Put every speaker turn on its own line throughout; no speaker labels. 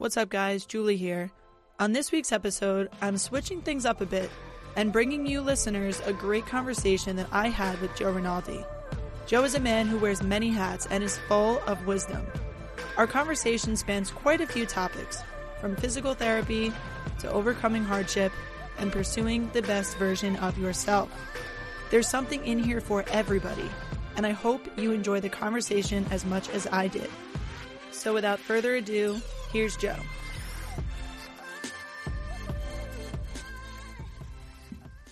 What's up, guys? Julie here. On this week's episode, I'm switching things up a bit and bringing you listeners a great conversation that I had with Joe Rinaldi. Joe is a man who wears many hats and is full of wisdom. Our conversation spans quite a few topics, from physical therapy to overcoming hardship and pursuing the best version of yourself. There's something in here for everybody, and I hope you enjoy the conversation as much as I did. So, without further ado, here's Joe.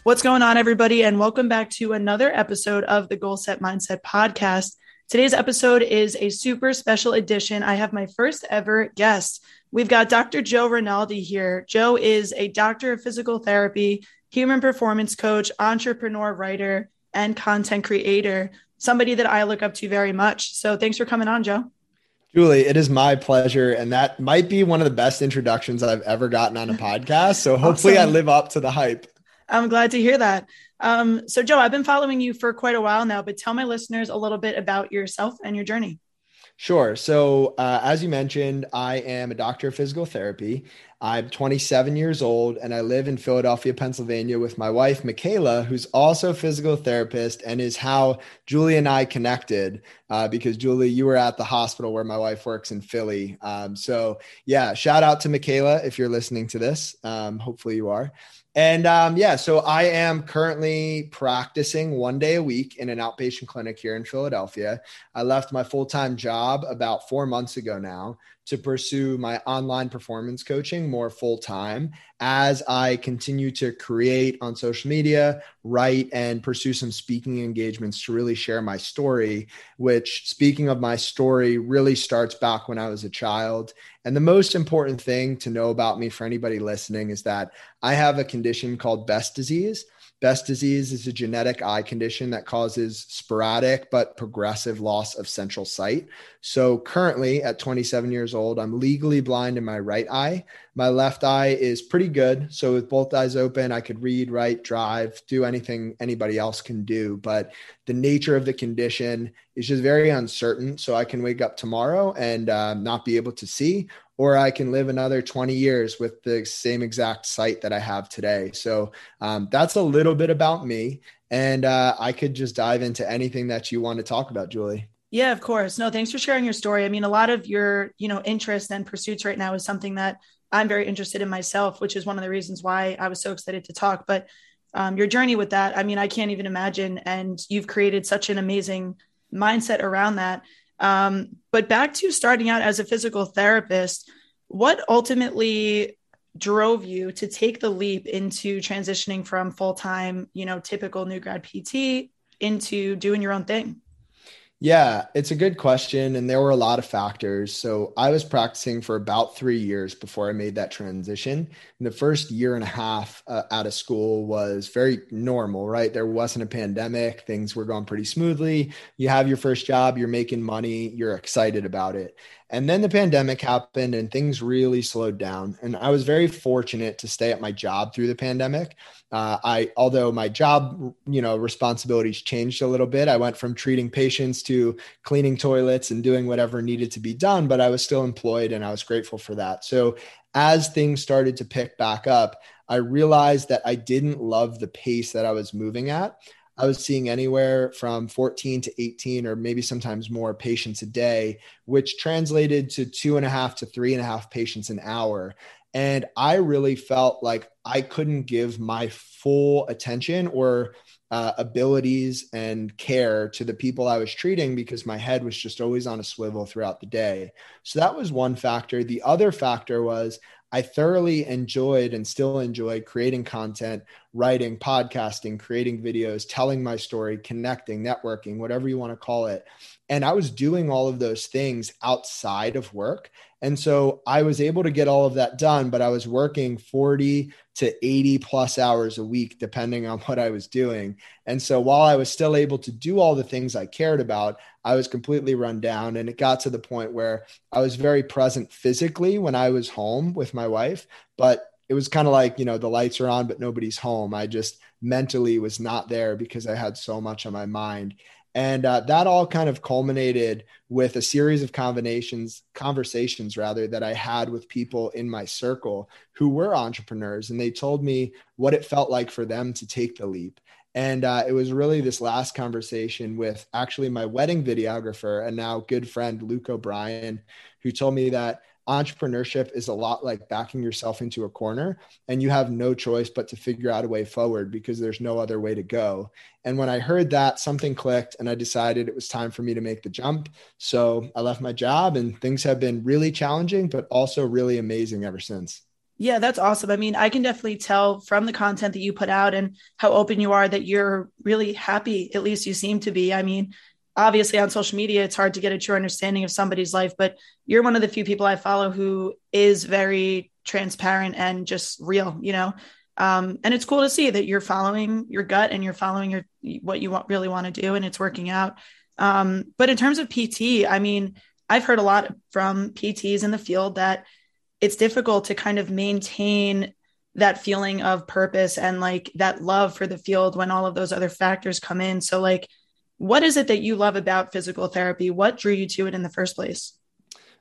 What's going on, everybody, and welcome back to another episode of the Goal Set Mindset podcast. Today's episode is a super special edition. I have my first ever guest. We've got Dr. Joe Rinaldi here. Joe is a doctor of physical therapy, human performance coach, entrepreneur, writer, and content creator, somebody that I look up to very much. So thanks for coming on, Joe.
Julie, it is my pleasure. And that might be one of the best introductions I've ever gotten on a podcast. So hopefully awesome. I live up to the hype.
I'm glad to hear that. Um, so, Joe, I've been following you for quite a while now, but tell my listeners a little bit about yourself and your journey.
Sure. So, uh, as you mentioned, I am a doctor of physical therapy. I'm 27 years old and I live in Philadelphia, Pennsylvania with my wife, Michaela, who's also a physical therapist and is how Julie and I connected uh, because Julie, you were at the hospital where my wife works in Philly. Um, so, yeah, shout out to Michaela if you're listening to this. Um, hopefully, you are. And um, yeah, so I am currently practicing one day a week in an outpatient clinic here in Philadelphia. I left my full time job about four months ago now to pursue my online performance coaching more full time as I continue to create on social media, write, and pursue some speaking engagements to really share my story. Which, speaking of my story, really starts back when I was a child. And the most important thing to know about me for anybody listening is that I have a condition called Best disease. Best disease is a genetic eye condition that causes sporadic but progressive loss of central sight. So, currently at 27 years old, I'm legally blind in my right eye. My left eye is pretty good. So, with both eyes open, I could read, write, drive, do anything anybody else can do. But the nature of the condition is just very uncertain. So, I can wake up tomorrow and uh, not be able to see, or I can live another 20 years with the same exact sight that I have today. So um, that's a little bit about me. And uh, I could just dive into anything that you want to talk about, Julie.
Yeah, of course. No, thanks for sharing your story. I mean, a lot of your, you know, interest and pursuits right now is something that I'm very interested in myself, which is one of the reasons why I was so excited to talk. But um, your journey with that, I mean, I can't even imagine. And you've created such an amazing mindset around that. Um, but back to starting out as a physical therapist, what ultimately drove you to take the leap into transitioning from full time, you know, typical new grad PT into doing your own thing?
Yeah, it's a good question. And there were a lot of factors. So I was practicing for about three years before I made that transition. And the first year and a half uh, out of school was very normal, right? There wasn't a pandemic, things were going pretty smoothly. You have your first job, you're making money, you're excited about it. And then the pandemic happened and things really slowed down. And I was very fortunate to stay at my job through the pandemic. Uh, I, although my job, you know, responsibilities changed a little bit, I went from treating patients to cleaning toilets and doing whatever needed to be done, but I was still employed and I was grateful for that. So as things started to pick back up, I realized that I didn't love the pace that I was moving at. I was seeing anywhere from 14 to 18, or maybe sometimes more patients a day, which translated to two and a half to three and a half patients an hour. And I really felt like I couldn't give my full attention or uh, abilities and care to the people I was treating because my head was just always on a swivel throughout the day. So that was one factor. The other factor was I thoroughly enjoyed and still enjoy creating content, writing, podcasting, creating videos, telling my story, connecting, networking, whatever you want to call it. And I was doing all of those things outside of work. And so I was able to get all of that done, but I was working 40 to 80 plus hours a week, depending on what I was doing. And so while I was still able to do all the things I cared about, I was completely run down. And it got to the point where I was very present physically when I was home with my wife, but it was kind of like, you know, the lights are on, but nobody's home. I just mentally was not there because I had so much on my mind. And uh, that all kind of culminated with a series of combinations, conversations rather, that I had with people in my circle who were entrepreneurs. And they told me what it felt like for them to take the leap. And uh, it was really this last conversation with actually my wedding videographer and now good friend Luke O'Brien, who told me that entrepreneurship is a lot like backing yourself into a corner and you have no choice but to figure out a way forward because there's no other way to go. And when I heard that, something clicked and I decided it was time for me to make the jump. So I left my job and things have been really challenging, but also really amazing ever since.
Yeah, that's awesome. I mean, I can definitely tell from the content that you put out and how open you are that you're really happy, at least you seem to be. I mean, obviously on social media it's hard to get a true understanding of somebody's life but you're one of the few people i follow who is very transparent and just real you know? Um, and it's cool to see that you're following your gut and you're following your what you want, really want to do and it's working out. Um, but in terms of pt i mean i've heard a lot from pts in the field that it's difficult to kind of maintain that feeling of purpose and like that love for the field when all of those other factors come in. So like what is it that you love about physical therapy? What drew you to it in the first place?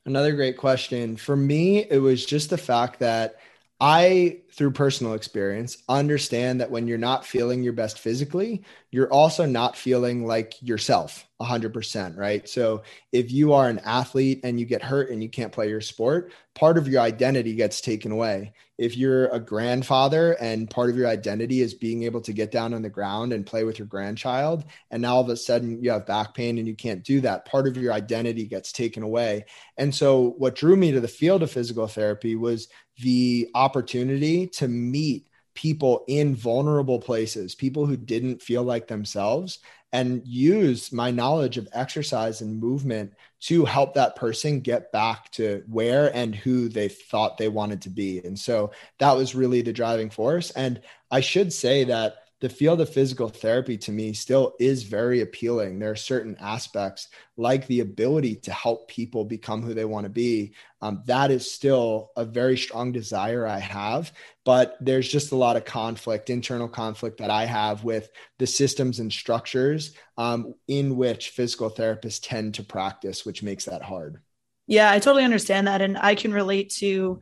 Another great question. For me, it was just the fact that I, through personal experience, understand that when you're not feeling your best physically, you're also not feeling like yourself 100%, right? So if you are an athlete and you get hurt and you can't play your sport, part of your identity gets taken away. If you're a grandfather and part of your identity is being able to get down on the ground and play with your grandchild, and now all of a sudden you have back pain and you can't do that, part of your identity gets taken away. And so what drew me to the field of physical therapy was the opportunity to meet people in vulnerable places, people who didn't feel like themselves, and use my knowledge of exercise and movement to help that person get back to where and who they thought they wanted to be. And so that was really the driving force. And I should say that the field of physical therapy to me still is very appealing. There are certain aspects like the ability to help people become who they want to be. Um, that is still a very strong desire I have, but there's just a lot of conflict, internal conflict that I have with the systems and structures um, in which physical therapists tend to practice, which makes that hard.
Yeah, I totally understand that. And I can relate to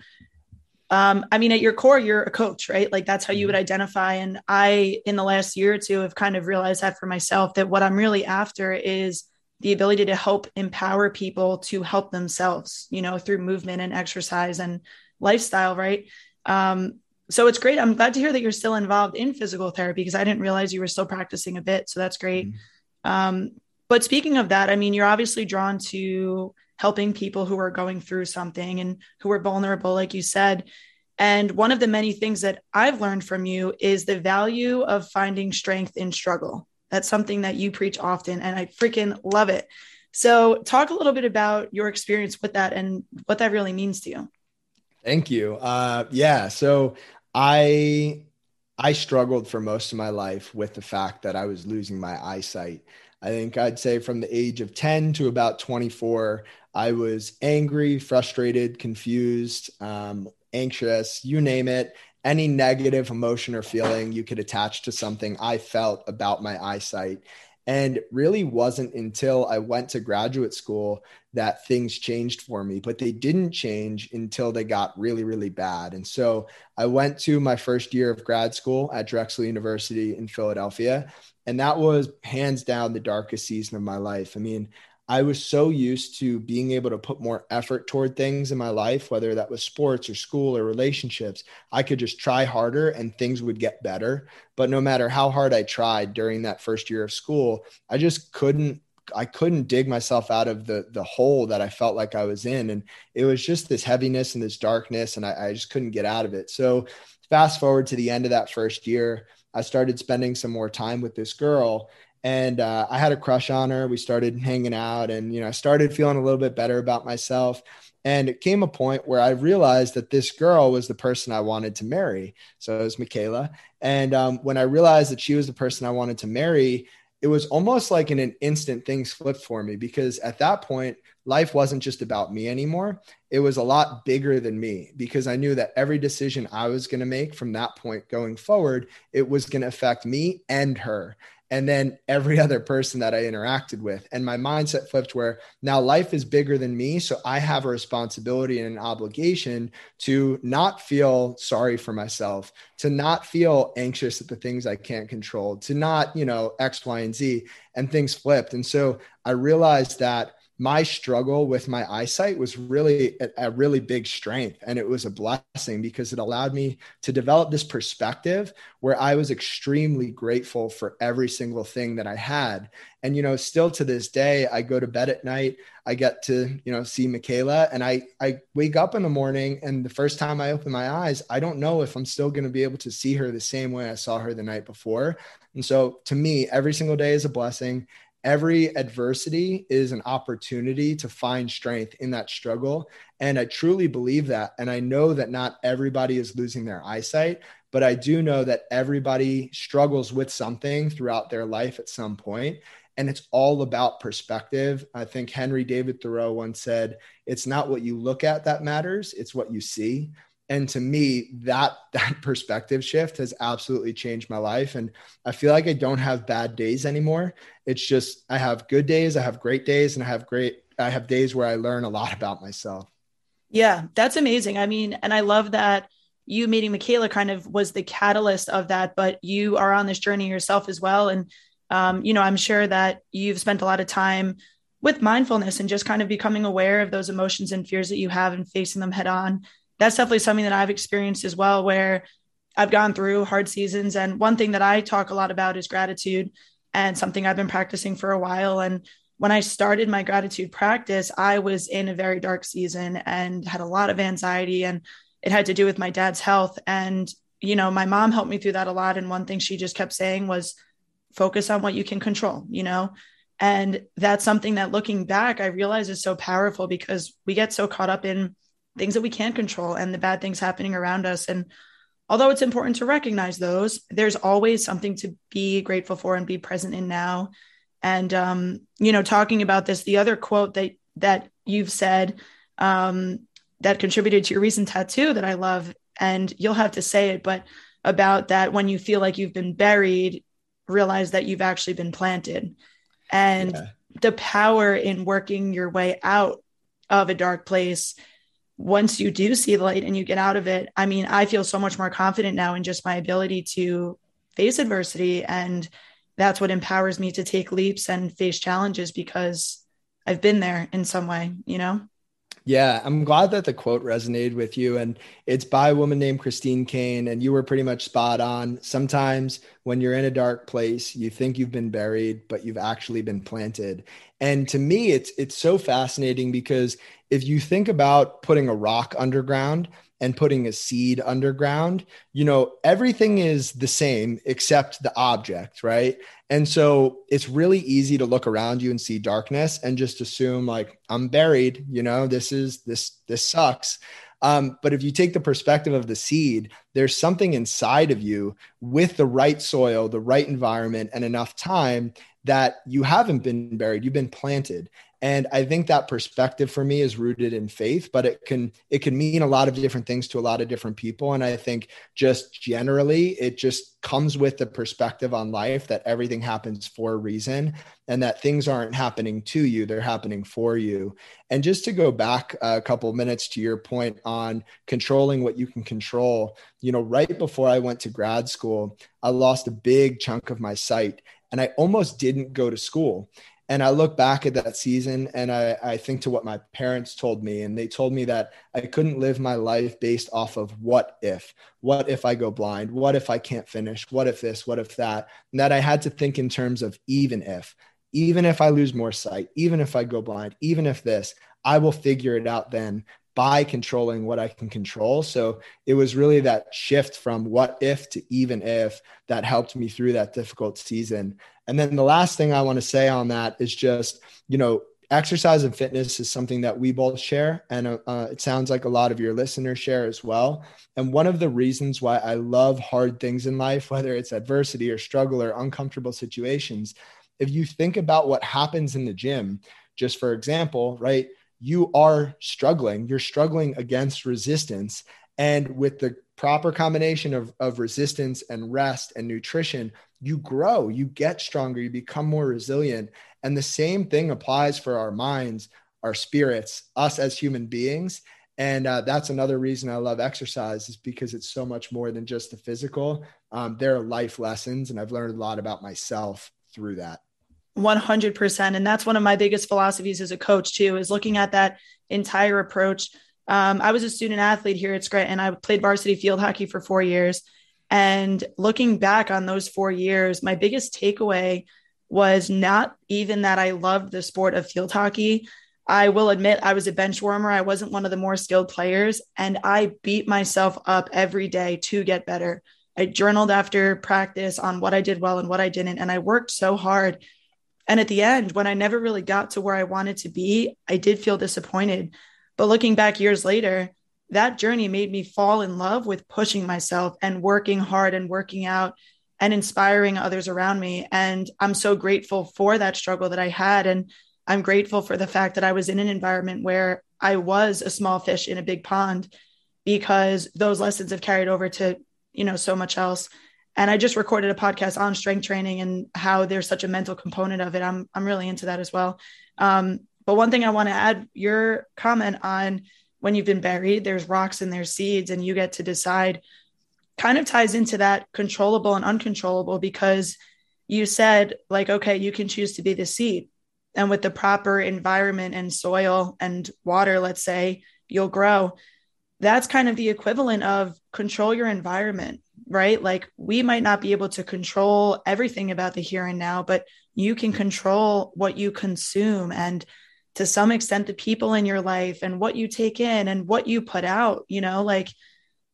um, I mean, at your core, you're a coach, right? Like that's how you would mm-hmm. identify. And I, in the last year or two, have kind of realized that for myself that what I'm really after is the ability to help empower people to help themselves, you know, through movement and exercise and lifestyle, right? Um, so it's great. I'm glad to hear that you're still involved in physical therapy because I didn't realize you were still practicing a bit. So that's great. Mm-hmm. Um, but speaking of that, I mean, you're obviously drawn to helping people who are going through something and who are vulnerable, like you said. And one of the many things that I've learned from you is the value of finding strength in struggle. That's something that you preach often, and I freaking love it. So, talk a little bit about your experience with that and what that really means to you.
Thank you. Uh, yeah. So, I I struggled for most of my life with the fact that I was losing my eyesight. I think I'd say from the age of 10 to about 24, I was angry, frustrated, confused, um, anxious, you name it. Any negative emotion or feeling you could attach to something I felt about my eyesight. And really wasn't until I went to graduate school that things changed for me, but they didn't change until they got really, really bad. And so I went to my first year of grad school at Drexel University in Philadelphia. And that was hands down the darkest season of my life. I mean, I was so used to being able to put more effort toward things in my life, whether that was sports or school or relationships. I could just try harder and things would get better. But no matter how hard I tried during that first year of school, I just couldn't I couldn't dig myself out of the the hole that I felt like I was in. And it was just this heaviness and this darkness, and I, I just couldn't get out of it. So fast forward to the end of that first year, I started spending some more time with this girl and uh, I had a crush on her. We started hanging out, and you know, I started feeling a little bit better about myself. And it came a point where I realized that this girl was the person I wanted to marry. So it was Michaela. And um, when I realized that she was the person I wanted to marry, it was almost like in an instant things flipped for me because at that point, life wasn't just about me anymore. It was a lot bigger than me because I knew that every decision I was going to make from that point going forward, it was going to affect me and her. And then every other person that I interacted with. And my mindset flipped where now life is bigger than me. So I have a responsibility and an obligation to not feel sorry for myself, to not feel anxious at the things I can't control, to not, you know, X, Y, and Z. And things flipped. And so I realized that my struggle with my eyesight was really a, a, really big strength and it was a blessing because it allowed me to develop this perspective where i was extremely grateful for every single thing that i had. And you know still to this day i go to bed at night i get to you know see michaela and i i wake up in the morning and the first time i open my eyes i don't know if i'm still going to be able to see her the same way i saw her the night before. And so to me every single day is a blessing every adversity is an opportunity to find strength in that struggle. And I truly believe that. And I know that not everybody is losing their eyesight, but I do know that everybody struggles with something throughout their life at some point. And it's all about perspective. I think Henry David Thoreau once said, It's not what you look at that matters, it's what you see and to me that that perspective shift has absolutely changed my life. And i feel like i don't have bad days anymore. It's just i have good days i have great days and i have great i have days where i learn a lot about myself.
Yeah that's amazing. I mean and i love that you meeting michaela kind of was the catalyst of that but you are on this journey yourself as well. And um, you know i'm sure that you've spent a lot of time with mindfulness and just kind of becoming aware of those emotions and fears that you have and facing them head on that's definitely something that I've experienced as well, where I've gone through hard seasons. And one thing that I talk a lot about is gratitude and something I've been practicing for a while. And when I started my gratitude practice, I was in a very dark season and had a lot of anxiety, and it had to do with my dad's health. And, you know, my mom helped me through that a lot. And one thing she just kept saying was focus on what you can control, you know? And that's something that looking back, I realize is so powerful because we get so caught up in things that we can't control and the bad things happening around us. And although it's important to recognize those, there's always something to be grateful for and be present in now. And um, you know, talking about this, the other quote that that you've said um, that contributed to your recent tattoo that I love, and you'll have to say it, but about that when you feel like you've been buried, realize that you've actually been planted, and yeah. the power in working your way out of a dark place once you do see the light and you get out of it, I mean, I feel so much more confident now in just my ability to face adversity. And that's what empowers me to take leaps and face challenges because I've been there in some way, you know?
Yeah, I'm glad that the quote resonated with you. And it's by a woman named Christine Kane. And you were pretty much spot on. Sometimes when you're in a dark place, you think you've been buried, but you've actually been planted. And to me, it's it's so fascinating because if you think about putting a rock underground and putting a seed underground, you know, everything is the same except the object, right? And so it's really easy to look around you and see darkness and just assume like I'm buried, you know, this is this this sucks. Um, but if you take the perspective of the seed, there's something inside of you with the right soil, the right environment, and enough time that you haven't been buried, you've been planted and i think that perspective for me is rooted in faith but it can it can mean a lot of different things to a lot of different people and i think just generally it just comes with the perspective on life that everything happens for a reason and that things aren't happening to you they're happening for you and just to go back a couple minutes to your point on controlling what you can control you know right before i went to grad school i lost a big chunk of my sight and I almost didn't go to school. And I look back at that season and I, I think to what my parents told me. And they told me that I couldn't live my life based off of what if. What if I go blind? What if I can't finish? What if this? What if that? And that I had to think in terms of even if. Even if I lose more sight, even if I go blind, even if this, I will figure it out then by controlling what I can control. So it was really that shift from what if to even if that helped me through that difficult season. And then the last thing I want to say on that is just, you know, exercise and fitness is something that we both share. And uh, uh, it sounds like a lot of your listeners share as well. And one of the reasons why I love hard things in life, whether it's adversity or struggle or uncomfortable situations, if you think about what happens in the gym, just for example, right? You are struggling, you're struggling against resistance. And with the proper combination of, of resistance and rest and nutrition, you grow, you get stronger, you become more resilient. And the same thing applies for our minds, our spirits, us as human beings. And uh, that's another reason I love exercise is because it's so much more than just the physical. Um, there are life lessons, and I've learned a lot about myself through that.
100%. And that's one of my biggest philosophies as a coach, too, is looking at that entire approach. Um, I was a student athlete here at Scranton. And I played varsity field hockey for four years. And looking back on those four years, my biggest takeaway was not even that I loved the sport of field hockey. I will admit I was a bench warmer. I wasn't one of the more skilled players, and I beat myself up every day to get better. I journaled after practice on what I did well and what I didn't, and I worked so hard. And at the end, when I never really got to where I wanted to be, I did feel disappointed. But looking back years later, that journey made me fall in love with pushing myself and working hard and working out and inspiring others around me. And I'm so grateful for that struggle that I had. And I'm grateful for the fact that I was in an environment where I was a small fish in a big pond because those lessons have carried over to, you know, so much else. And I just recorded a podcast on strength training and how there's such a mental component of it. I'm I'm really into that as well. Um, but one thing I want to add your comment on when you've been buried, there's rocks and there's seeds, and you get to decide kind of ties into that controllable and uncontrollable because you said, like, okay, you can choose to be the seed and with the proper environment and soil and water, let's say, you'll grow. That's kind of the equivalent of control your environment, right? Like we might not be able to control everything about the here and now, but you can control what you consume and to some extent the people in your life and what you take in and what you put out, you know, like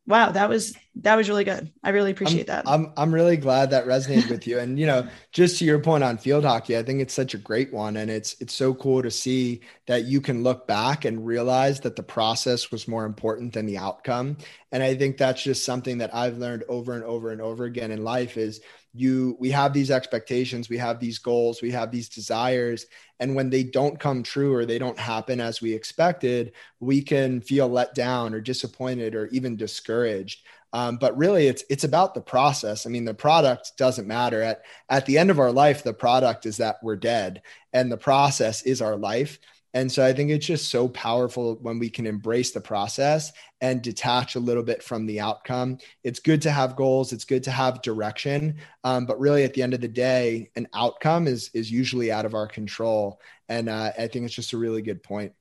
wow that was that was really good. I really appreciate
I'm,
that.
I'm, I'm really glad that resonated with you. And you know just to your point on field hockey i think it's such a great one. And it's it's so cool to see that you can look back and realize that the process was more important than the outcome. And i think that's just something that i've learned over and over and over again in life is you we have these expectations we have these goals we have these desires. And when they don't come true or they don't happen as we expected we can feel let down or disappointed or even discouraged um, but really it's it's about the process i mean the product doesn't matter at at the end of our life the product is that we're dead and the process is our life and so I think it's just so powerful when we can embrace the process and detach a little bit from the outcome. It's good to have goals, it's good to have direction, um, but really at the end of the day, an outcome is is usually out of our control. And uh, I think it's just a really good point.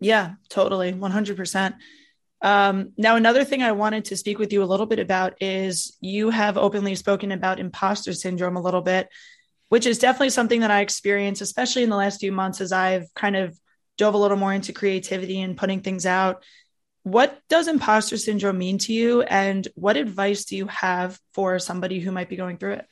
Yeah, totally, one hundred percent. Um, now, another thing I wanted to speak with you a little bit about is you have openly spoken about imposter syndrome a little bit which is definitely something that I experienced, especially in the last few months as I've kind of dove a little more into creativity and putting things out. What does imposter syndrome mean to you? And what advice do you have for somebody who might be going through it?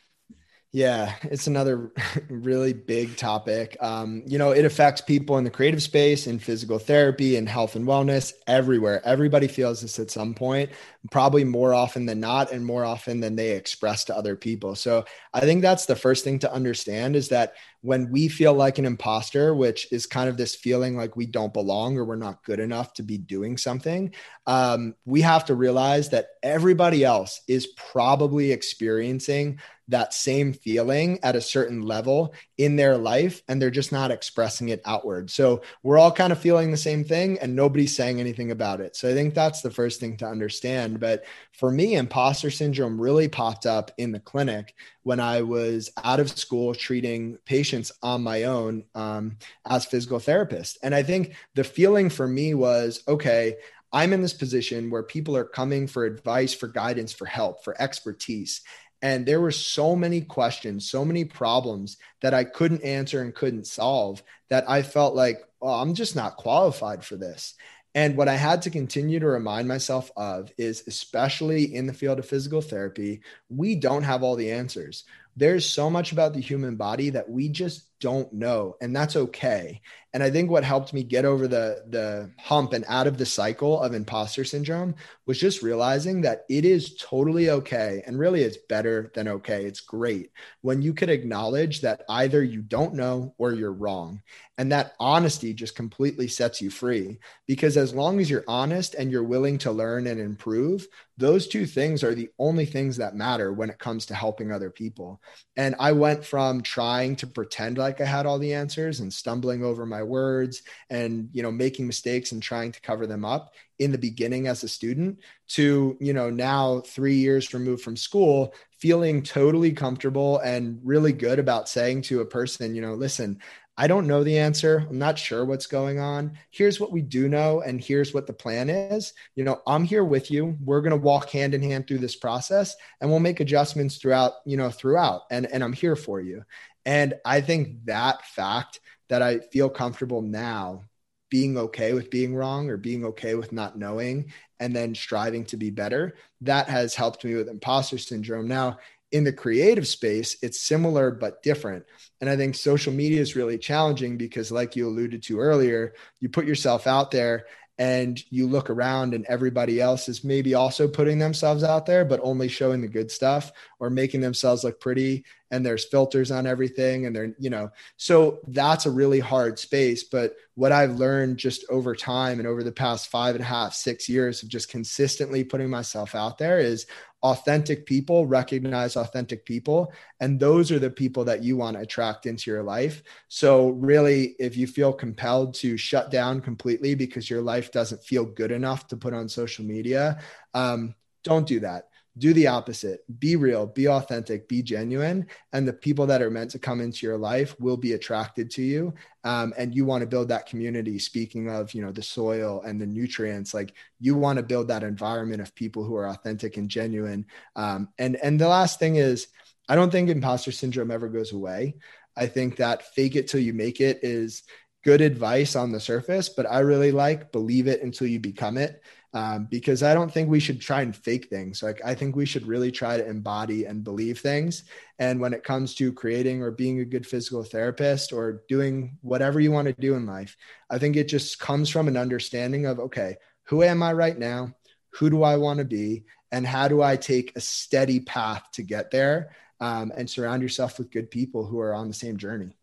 Yeah, it's another really big topic. Um, you know, it affects people in the creative space, in physical therapy, and health and wellness, everywhere. Everybody feels this at some point, probably more often than not, and more often than they express to other people. So I think that's the first thing to understand is that when we feel like an imposter, which is kind of this feeling like we don't belong or we're not good enough to be doing something, um, we have to realize that everybody else is probably experiencing that same feeling at a certain level in their life and they're just not expressing it outward. So we're all kind of feeling the same thing and nobody's saying anything about it. So I think that's the first thing to understand. But for me, imposter syndrome really popped up in the clinic when I was out of school treating patients on my own um, as physical therapist. And I think the feeling for me was okay, I'm in this position where people are coming for advice, for guidance, for help, for expertise. And there were so many questions, so many problems that I couldn't answer and couldn't solve that I felt like, oh, I'm just not qualified for this. And what I had to continue to remind myself of is, especially in the field of physical therapy, we don't have all the answers. There's so much about the human body that we just don't know and that's okay. And i think what helped me get over the the hump and out of the cycle of imposter syndrome was just realizing that it is totally okay and really it's better than okay. It's great when you can acknowledge that either you don't know or you're wrong and that honesty just completely sets you free. Because as long as you're honest and you're willing to learn and improve those two things are the only things that matter when it comes to helping other people. And i went from trying to pretend like I had all the answers and stumbling over my words and you know making mistakes and trying to cover them up in the beginning as a student to you know now 3 years removed from school feeling totally comfortable and really good about saying to a person you know listen I don't know the answer. I'm not sure what's going on. Here's what we do know, and here's what the plan is. You know, I'm here with you. We're going to walk hand in hand through this process, and we'll make adjustments throughout. You know, throughout, and and I'm here for you. And I think that fact that I feel comfortable now being okay with being wrong or being okay with not knowing and then striving to be better, that has helped me with imposter syndrome. Now, in the creative space, it's similar but different. And I think social media is really challenging because, like you alluded to earlier, you put yourself out there and you look around and everybody else is maybe also putting themselves out there but only showing the good stuff or making themselves look pretty and there's filters on everything and they're you know so that's a really hard space but what i've learned just over time and over the past five and a half six years of just consistently putting myself out there is authentic people recognize authentic people and those are the people that you want to attract into your life. So really if you feel compelled to shut down completely because your life doesn't feel good enough to put on social media um, don't do that do the opposite. Be real be authentic be genuine and the people that are meant to come into your life will be attracted to you um, and you want to build that community. Speaking of you know the soil and the nutrients like you want to build that environment of people who are authentic and genuine um, and and the last thing is i don't think imposter syndrome ever goes away. I think that fake it till you make it is good advice on the surface but i really like believe it until you become it um, because I don't think we should try and fake things. Like I think we should really try to embody and believe things. And when it comes to creating or being a good physical therapist or doing whatever you want to do in life, I think it just comes from an understanding of okay, who am I right now? Who do I want to be? And how do I take a steady path to get there? Um, and surround yourself with good people who are on the same journey.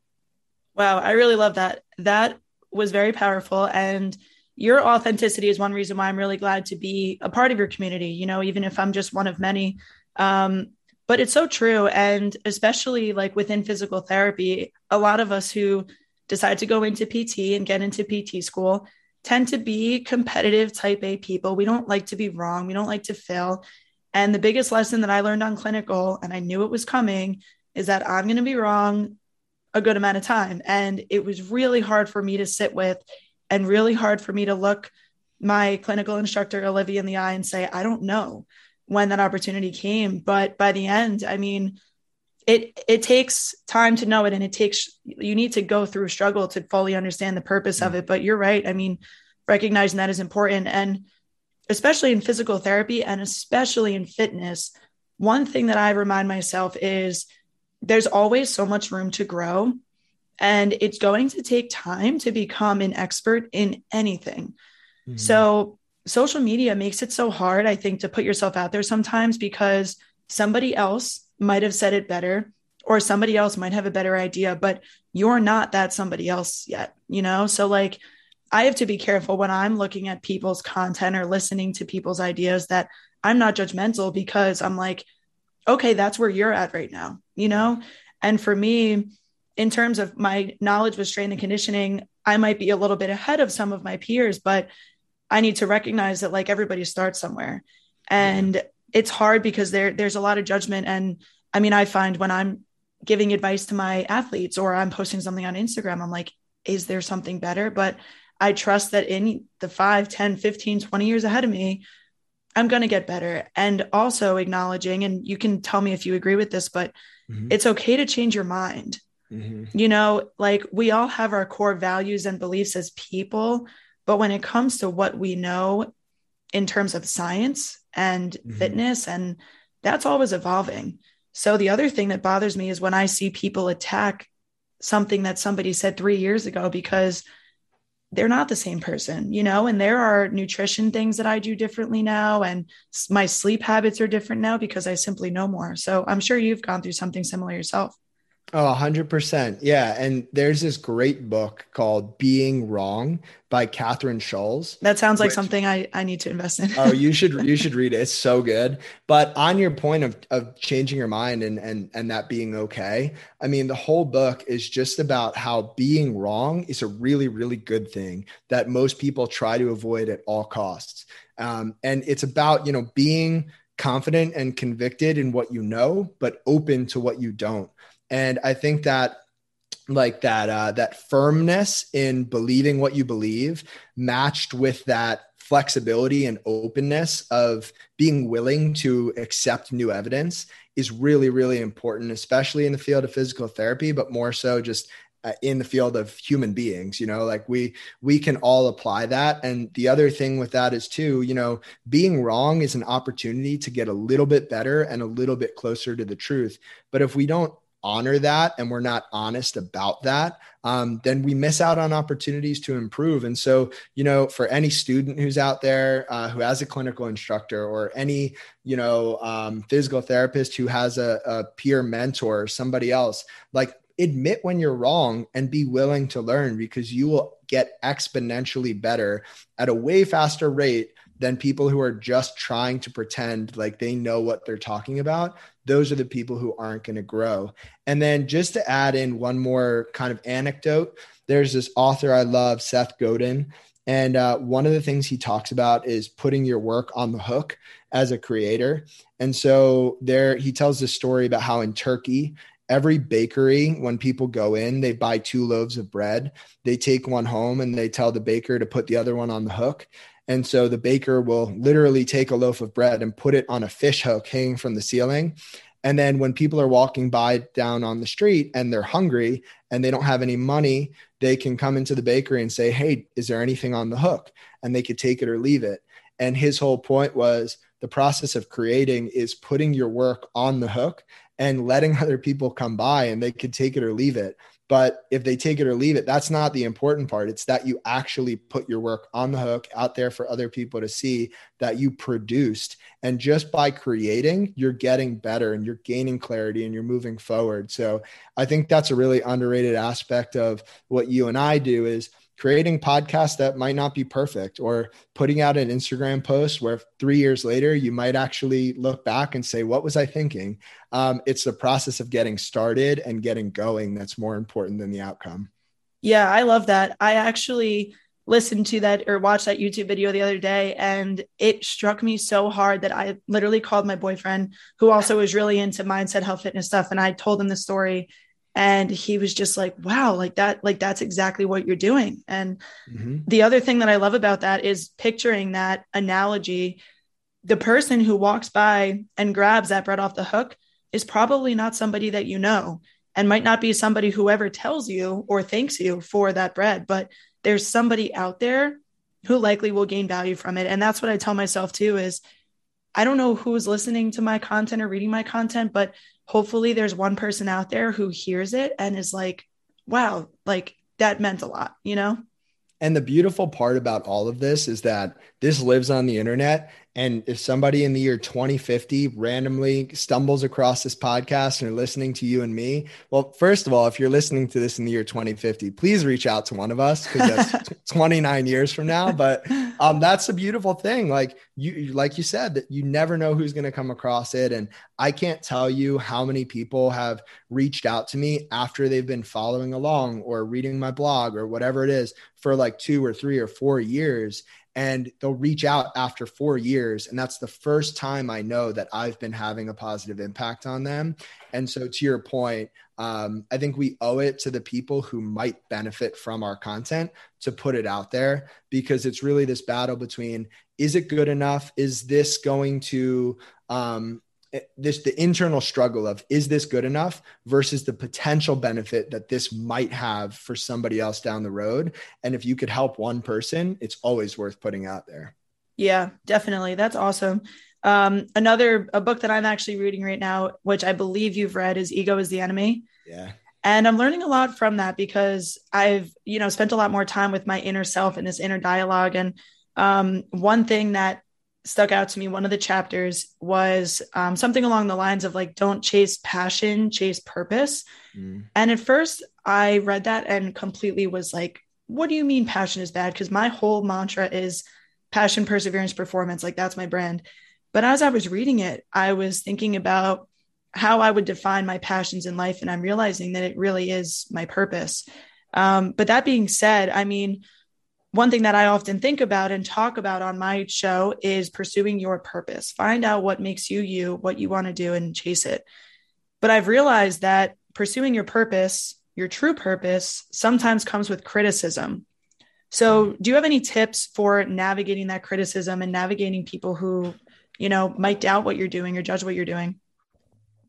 Wow, I really love that. That was very powerful and your authenticity is one reason why I'm really glad to be a part of your community, you know, even if I'm just one of many. Um, but it's so true. And especially like within physical therapy, a lot of us who decide to go into PT and get into PT school tend to be competitive type A people. We don't like to be wrong, we don't like to fail. And the biggest lesson that I learned on clinical, and I knew it was coming, is that I'm going to be wrong a good amount of time. And it was really hard for me to sit with and really hard for me to look my clinical instructor Olivia in the eye and say, I don't know when that opportunity came. But by the end, I mean, it it takes time to know it and it takes you need to go through struggle to fully understand the purpose mm-hmm. of it. But you're right. I mean, recognizing that is important. And especially in physical therapy and especially in fitness, one thing that I remind myself is there's always so much room to grow and it's going to take time to become an expert in anything. Mm-hmm. So, social media makes it so hard, I think, to put yourself out there sometimes because somebody else might have said it better or somebody else might have a better idea, but you're not that somebody else yet, you know? So, like, I have to be careful when I'm looking at people's content or listening to people's ideas that I'm not judgmental because I'm like, okay, that's where you're at right now, you know? And for me, in terms of my knowledge with strength and conditioning, I might be a little bit ahead of some of my peers, but I need to recognize that like everybody starts somewhere. And it's hard because there there's a lot of judgment. And I mean, I find when I'm giving advice to my athletes or I'm posting something on Instagram, I'm like, is there something better? But I trust that in the 5, 10, 15, 20 years ahead of me, I'm going to get better. And also acknowledging, and you can tell me if you agree with this, but mm-hmm. it's okay to change your mind. Mm-hmm. You know, like we all have our core values and beliefs as people, but when it comes to what we know in terms of science and mm-hmm. fitness, and that's always evolving. So the other thing that bothers me is when I see people attack something that somebody said three years ago because they're not the same person, you know, and there are nutrition things that I do differently now. And my sleep habits are different now because I simply know more. So I'm sure you've gone through something similar yourself.
Oh, 100%. Yeah. And there's this great book called Being Wrong by Kathryn Schulz.
That sounds like which, something I, I need to invest in.
oh, you should you should read it. It's so good. But on your point of, of changing your mind and, and and that being okay, I mean the whole book is just about how being wrong is a really, really good thing that most people try to avoid at all costs. Um, and it's about, you know, being confident and convicted in what you know, but open to what you don't and I think that like that uh, that firmness in believing what you believe matched with that flexibility and openness of being willing to accept new evidence is really really important especially in the field of physical therapy but more so just uh, in the field of human beings you know? Like we we can all apply that. And the other thing with that is too you know being wrong is an opportunity to get a little bit better and a little bit closer to the truth. But if we don't honor that and we're not honest about that, um, then we miss out on opportunities to improve. And so, you know, for any student who's out there uh, who has a clinical instructor or any, you know, um, physical therapist who has a, a peer mentor or somebody else, like admit when you're wrong and be willing to learn because you will get exponentially better at a way faster rate than people who are just trying to pretend like they know what they're talking about. Those are the people who aren't going to grow. And then just to add in one more kind of anecdote, there's this author I love, Seth Godin. And uh, one of the things he talks about is putting your work on the hook as a creator. And so there he tells this story about how in Turkey, every bakery, when people go in, they buy two loaves of bread. They take one home and they tell the baker to put the other one on the hook. And so the baker will literally take a loaf of bread and put it on a fish hook hanging from the ceiling. And then when people are walking by down on the street and they're hungry and they don't have any money, they can come into the bakery and say, Hey, is there anything on the hook? And they could take it or leave it. And his whole point was the process of creating is putting your work on the hook and letting other people come by and they could take it or leave it. But if they take it or leave it, that's not the important part. It's that you actually put your work on the hook out there for other people to see that you produced. And just by creating, you're getting better and you're gaining clarity and you're moving forward. So I think that's a really underrated aspect of what you and I do is creating podcasts that might not be perfect or putting out an Instagram post where three years later you might actually look back and say, What was I thinking? Um, it's the process of getting started and getting going that's more important than the outcome.
Yeah, I love that. I actually listened to that or watched that YouTube video the other day and it struck me so hard that I literally called my boyfriend who also is really into mindset health fitness stuff and I told him the story and he was just like wow like that like that's exactly what you're doing. And mm-hmm. the other thing that i love about that is picturing that analogy. The person who walks by and grabs that bread off the hook is probably not somebody that you know and might not be somebody who ever tells you or thanks you for that bread but there's somebody out there who likely will gain value from it. And that's what i tell myself too is i don't know who's listening to my content or reading my content but hopefully there's one person out there who hears it and is like, wow, like that meant a lot, you know?
And the beautiful part about all of this is that this lives on the internet and if somebody in the year 2050 randomly stumbles across this podcast and are listening to you and me, well, first of all, if you're listening to this in the year 2050, please reach out to one of us because that's 29 years from now. But um, that's a beautiful thing. Like you, like you said, that you never know who's going to come across it. And I can't tell you how many people have reached out to me after they've been following along or reading my blog or whatever it is for like two or three or four years and they'll reach out after four years. And that's the first time i know that i've been having a positive impact on them. And so to your point um, i think we owe it to the people who might benefit from our content to put it out there because it's really this battle between is it good enough? Is this going to um, this the internal struggle of is this good enough versus the potential benefit that this might have for somebody else down the road and if you could help one person it's always worth putting out there
yeah definitely that's awesome Um, another a book that I'm actually reading right now, which I believe you've read, is Ego is the Enemy.
Yeah.
And I'm learning a lot from that because I've, you know, spent a lot more time with my inner self and this inner dialogue. And um, one thing that stuck out to me, one of the chapters was um, something along the lines of like, don't chase passion, chase purpose. Mm. And at first I read that and completely was like, what do you mean passion is bad? Because my whole mantra is passion, perseverance, performance. Like that's my brand. But as I was reading it, I was thinking about how I would define my passions in life. And I'm realizing that it really is my purpose. Um, but that being said, I mean, one thing that I often think about and talk about on my show is pursuing your purpose. Find out what makes you you, what you want to do, and chase it. But I've realized that pursuing your purpose your true purpose sometimes comes with criticism. So, mm-hmm. do you have any tips for navigating that criticism and navigating people who, you know, might doubt what you're doing or judge what you're doing?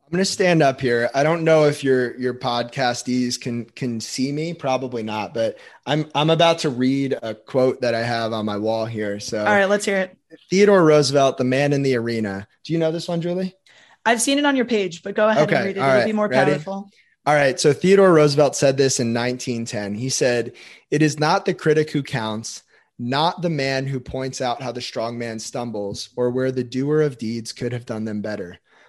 I'm going to stand up here. I don't know if your your podcastees can can see me, probably not, but I'm I'm about to read a quote that I have on my wall here. So,
all right, let's hear it.
Theodore Roosevelt, the man in the arena. Do you know this one, Julie?
I've seen it on your page, but go ahead okay, and read it. It'll right. be more Ready? powerful.
All right. So Theodore Roosevelt said this in 1910. He said, It is not the critic who counts, not the man who points out how the strong man stumbles or where the doer of deeds could have done them better.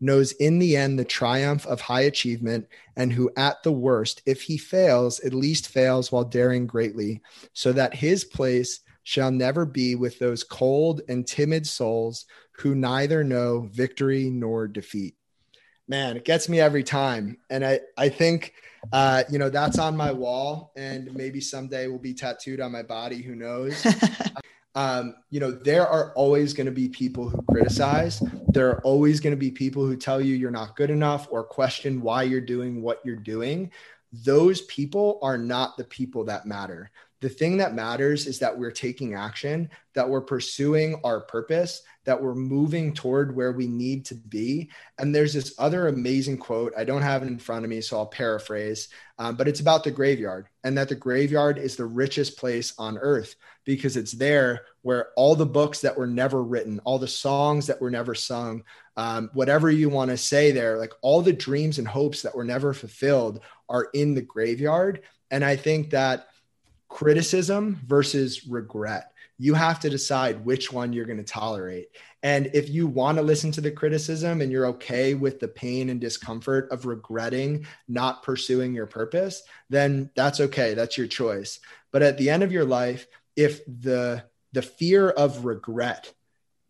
knows in the end the triumph of high achievement, and who at the worst, if he fails, at least fails while daring greatly, so that his place shall never be with those cold and timid souls who neither know victory nor defeat. Man, it gets me every time. And I, I think, uh, you know, that's on my wall and maybe someday will be tattooed on my body. Who knows? um, you know, there are always going to be people who criticize. There are always going to be people who tell you you're not good enough or question why you're doing what you're doing. Those people are not the people that matter. The thing that matters is that we're taking action, that we're pursuing our purpose, that we're moving toward where we need to be. And there's this other amazing quote. I don't have it in front of me, so I'll paraphrase, um, but it's about the graveyard and that the graveyard is the richest place on earth because it's there where all the books that were never written, all the songs that were never sung, um, whatever you want to say there, like all the dreams and hopes that were never fulfilled are in the graveyard. And I think that criticism versus regret. You have to decide which one you're going to tolerate. And if you want to listen to the criticism and you're okay with the pain and discomfort of regretting not pursuing your purpose, then that's okay. That's your choice. But at the end of your life, if the the fear of regret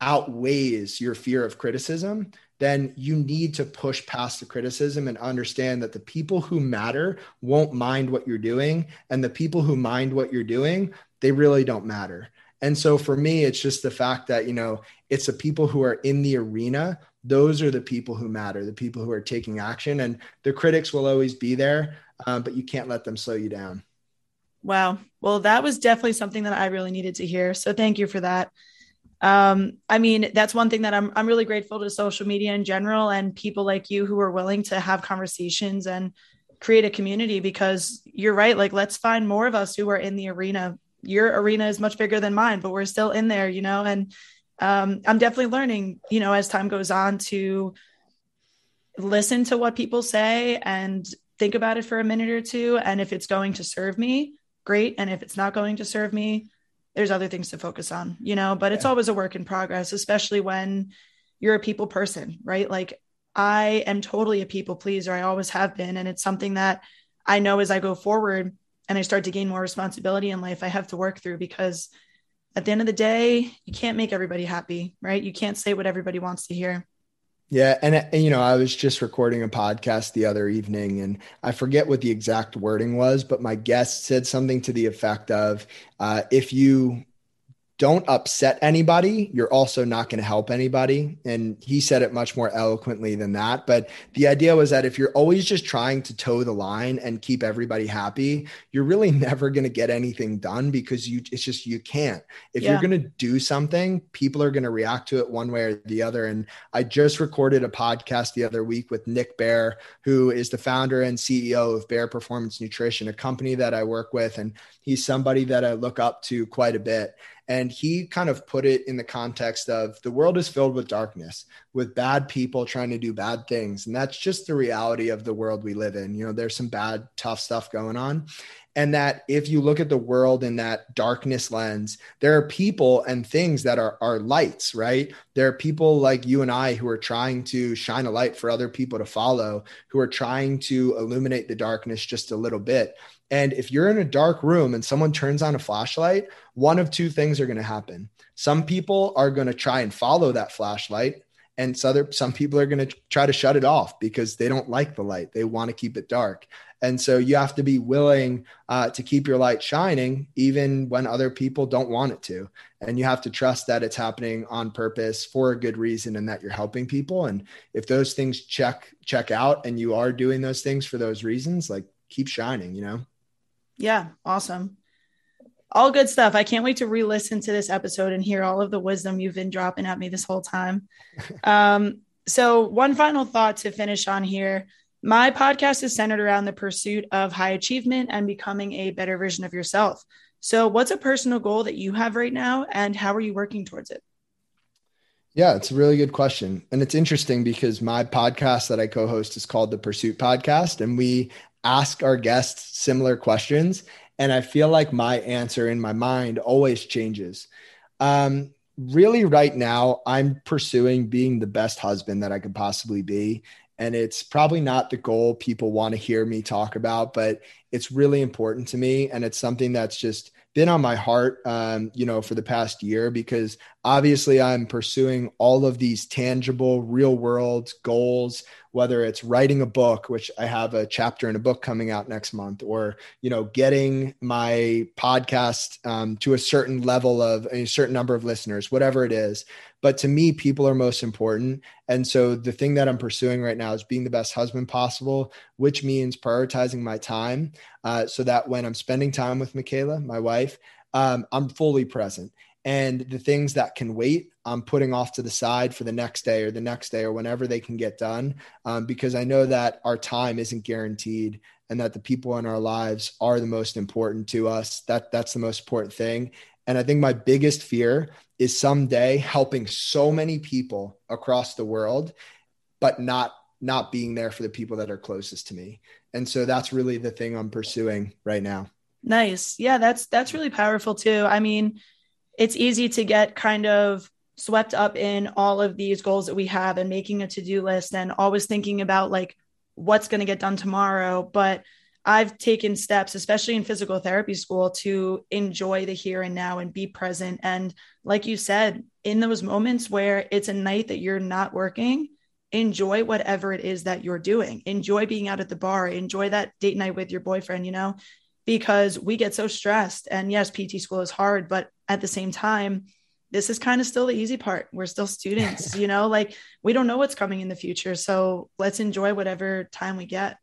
outweighs your fear of criticism, then you need to push past the criticism and understand that the people who matter won't mind what you're doing. And the people who mind what you're doing, they really don't matter. And so for me, it's just the fact that, you know, it's the people who are in the arena. Those are the people who matter, the people who are taking action. And the critics will always be there, um, but you can't let them slow you down.
Wow. Well, that was definitely something that I really needed to hear. So thank you for that um, I mean, that's one thing that I'm I'm really grateful to social media in general and people like you who are willing to have conversations and create a community because you're right. Like, let's find more of us who are in the arena. Your arena is much bigger than mine, but we're still in there, you know. And um, I'm definitely learning, you know, as time goes on to listen to what people say and think about it for a minute or two. And if it's going to serve me, great. And if it's not going to serve me, there's other things to focus on, you know, but it's always a work in progress, especially when you're a people person, right? Like I am totally a people pleaser. I always have been. And it's something that I know as I go forward and I start to gain more responsibility in life, I have to work through because at the end of the day, you can't make everybody happy, right? You can't say what everybody wants to hear.
Yeah, and, and, you know, I was just recording a podcast the other evening, and I forget what the exact wording was, but my guest said something to the effect of, uh, "If you don't upset anybody, you're also not going to help anybody. And he said it much more eloquently than that. But the idea was that if you're always just trying to toe the line and keep everybody happy, you're really never going to get anything done because you it's just you can't. If yeah. you're going to do something, people are going to react to it one way or the other. And I just recorded a podcast the other week with Nick Bare, who is the founder and CEO of Bare Performance Nutrition, a company that I work with. And he's somebody that I look up to quite a bit. And he kind of put it in the context of the world is filled with darkness, with bad people trying to do bad things. And that's just the reality of the world we live in. You know, there's some bad, tough stuff going on. And that if you look at the world in that darkness lens, there are people and things that are, are lights, right? There are people like you and I who are trying to shine a light for other people to follow, who are trying to illuminate the darkness just a little bit. And if you're in a dark room and someone turns on a flashlight, one of two things are going to happen. Some people are going to try and follow that flashlight, and so other, some people are going to try to shut it off because they don't like the light. They want to keep it dark. And so you have to be willing uh, to keep your light shining, even when other people don't want it to. And you have to trust that it's happening on purpose for a good reason and that you're helping people. And if those things check check out and you are doing those things for those reasons, like keep shining, you know?
Yeah, awesome. All good stuff. I can't wait to re-listen to this episode and hear all of the wisdom you've been dropping at me this whole time. um, so one final thought to finish on here. My podcast is centered around the pursuit of high achievement and becoming a better version of yourself. So, what's a personal goal that you have right now, and how are you working towards it?
Yeah, it's a really good question. And it's interesting because my podcast that I co host is called the Pursuit Podcast. And we ask our guests similar questions. And I feel like my answer in my mind always changes. Um, really, right now, I'm pursuing being the best husband that I could possibly be. And it's probably not the goal people want to hear me talk about, but it's really important to me. And it's something that's just been on my heart, um, you know, for the past year because obviously I'm pursuing all of these tangible, real world goals, whether it's writing a book, which I have a chapter in a book coming out next month, or you know, getting my podcast um, to a certain level of a certain number of listeners, whatever it is. But to me, people are most important. And so the thing that I'm pursuing right now is being the best husband possible, which means prioritizing my time uh, so that when I'm spending time with Michaela, my wife, um, I'm fully present. And the things that can wait, I'm putting off to the side for the next day or the next day or whenever they can get done, um, because I know that our time isn't guaranteed and that the people in our lives are the most important to us. That that's the most important thing. And I think my biggest fear is someday helping so many people across the world, but not not being there for the people that are closest to me. And so that's really the thing I'm pursuing right now.
Nice. Yeah, that's that's really powerful too. I mean, it's easy to get kind of swept up in all of these goals that we have and making a to-do list and always thinking about like what's going to get done tomorrow, but I've taken steps, especially in physical therapy school, to enjoy the here and now and be present. And like you said, in those moments where it's a night that you're not working, enjoy whatever it is that you're doing. Enjoy being out at the bar, enjoy that date night with your boyfriend, you know, because we get so stressed. And yes, PT school is hard, but at the same time, this is kind of still the easy part. We're still students, you know, like we don't know what's coming in the future. So let's enjoy whatever time we get.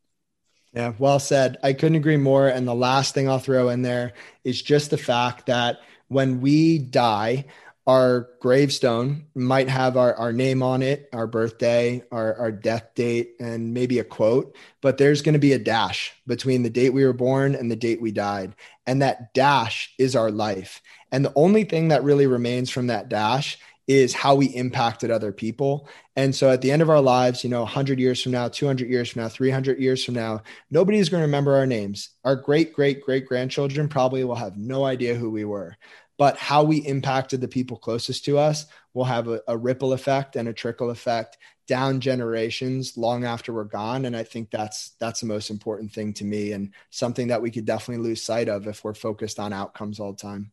Yeah, well said. I couldn't agree more. And the last thing I'll throw in there is just the fact that when we die, our gravestone might have our, our name on it, our birthday, our, our death date, and maybe a quote, but there's going to be a dash between the date we were born and the date we died. And that dash is our life. And the only thing that really remains from that dash is how we impacted other people. And so at the end of our lives, you know, 100 years from now, 200 years from now, 300 years from now, nobody is going to remember our names. Our great, great, great grandchildren probably will have no idea who we were. But how we impacted the people closest to us will have a, a ripple effect and a trickle effect down generations long after we're gone. And I think that's that's the most important thing to me and something that we could definitely lose sight of if we're focused on outcomes all the time.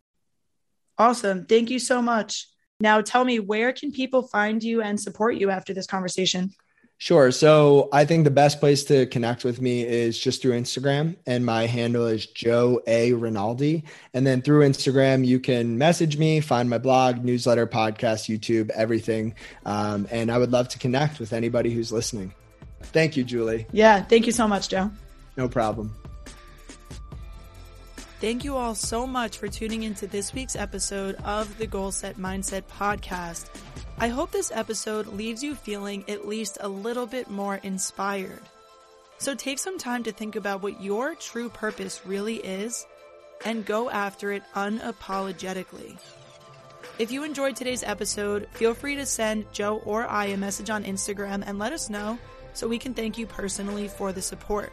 Awesome. Thank you so much. Now tell me where can people find you and support you after this conversation?
Sure. So I think the best place to connect with me is just through Instagram, and my handle is Joe A Rinaldi. And then through Instagram, you can message me, find my blog, newsletter, podcast, YouTube, everything. Um, and I would love to connect with anybody who's listening. Thank you, Julie.
Yeah. Thank you so much, Joe.
No problem.
Thank you all so much for tuning into this week's episode of the Goal Set Mindset podcast. I hope this episode leaves you feeling at least a little bit more inspired. So take some time to think about what your true purpose really is and go after it unapologetically. If you enjoyed today's episode, feel free to send Joe or I a message on Instagram and let us know so we can thank you personally for the support.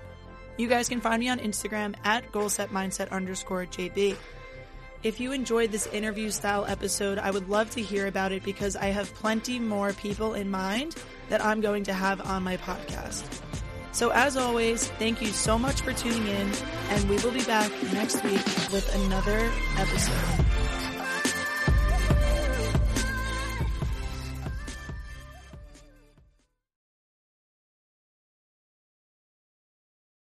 You guys can find me on Instagram at goalsetmindset underscore JB. If you enjoyed this interview style episode, I would love to hear about it because I have plenty more people in mind that I'm going to have on my podcast. So, as always, thank you so much for tuning in, and we will be back next week with another episode.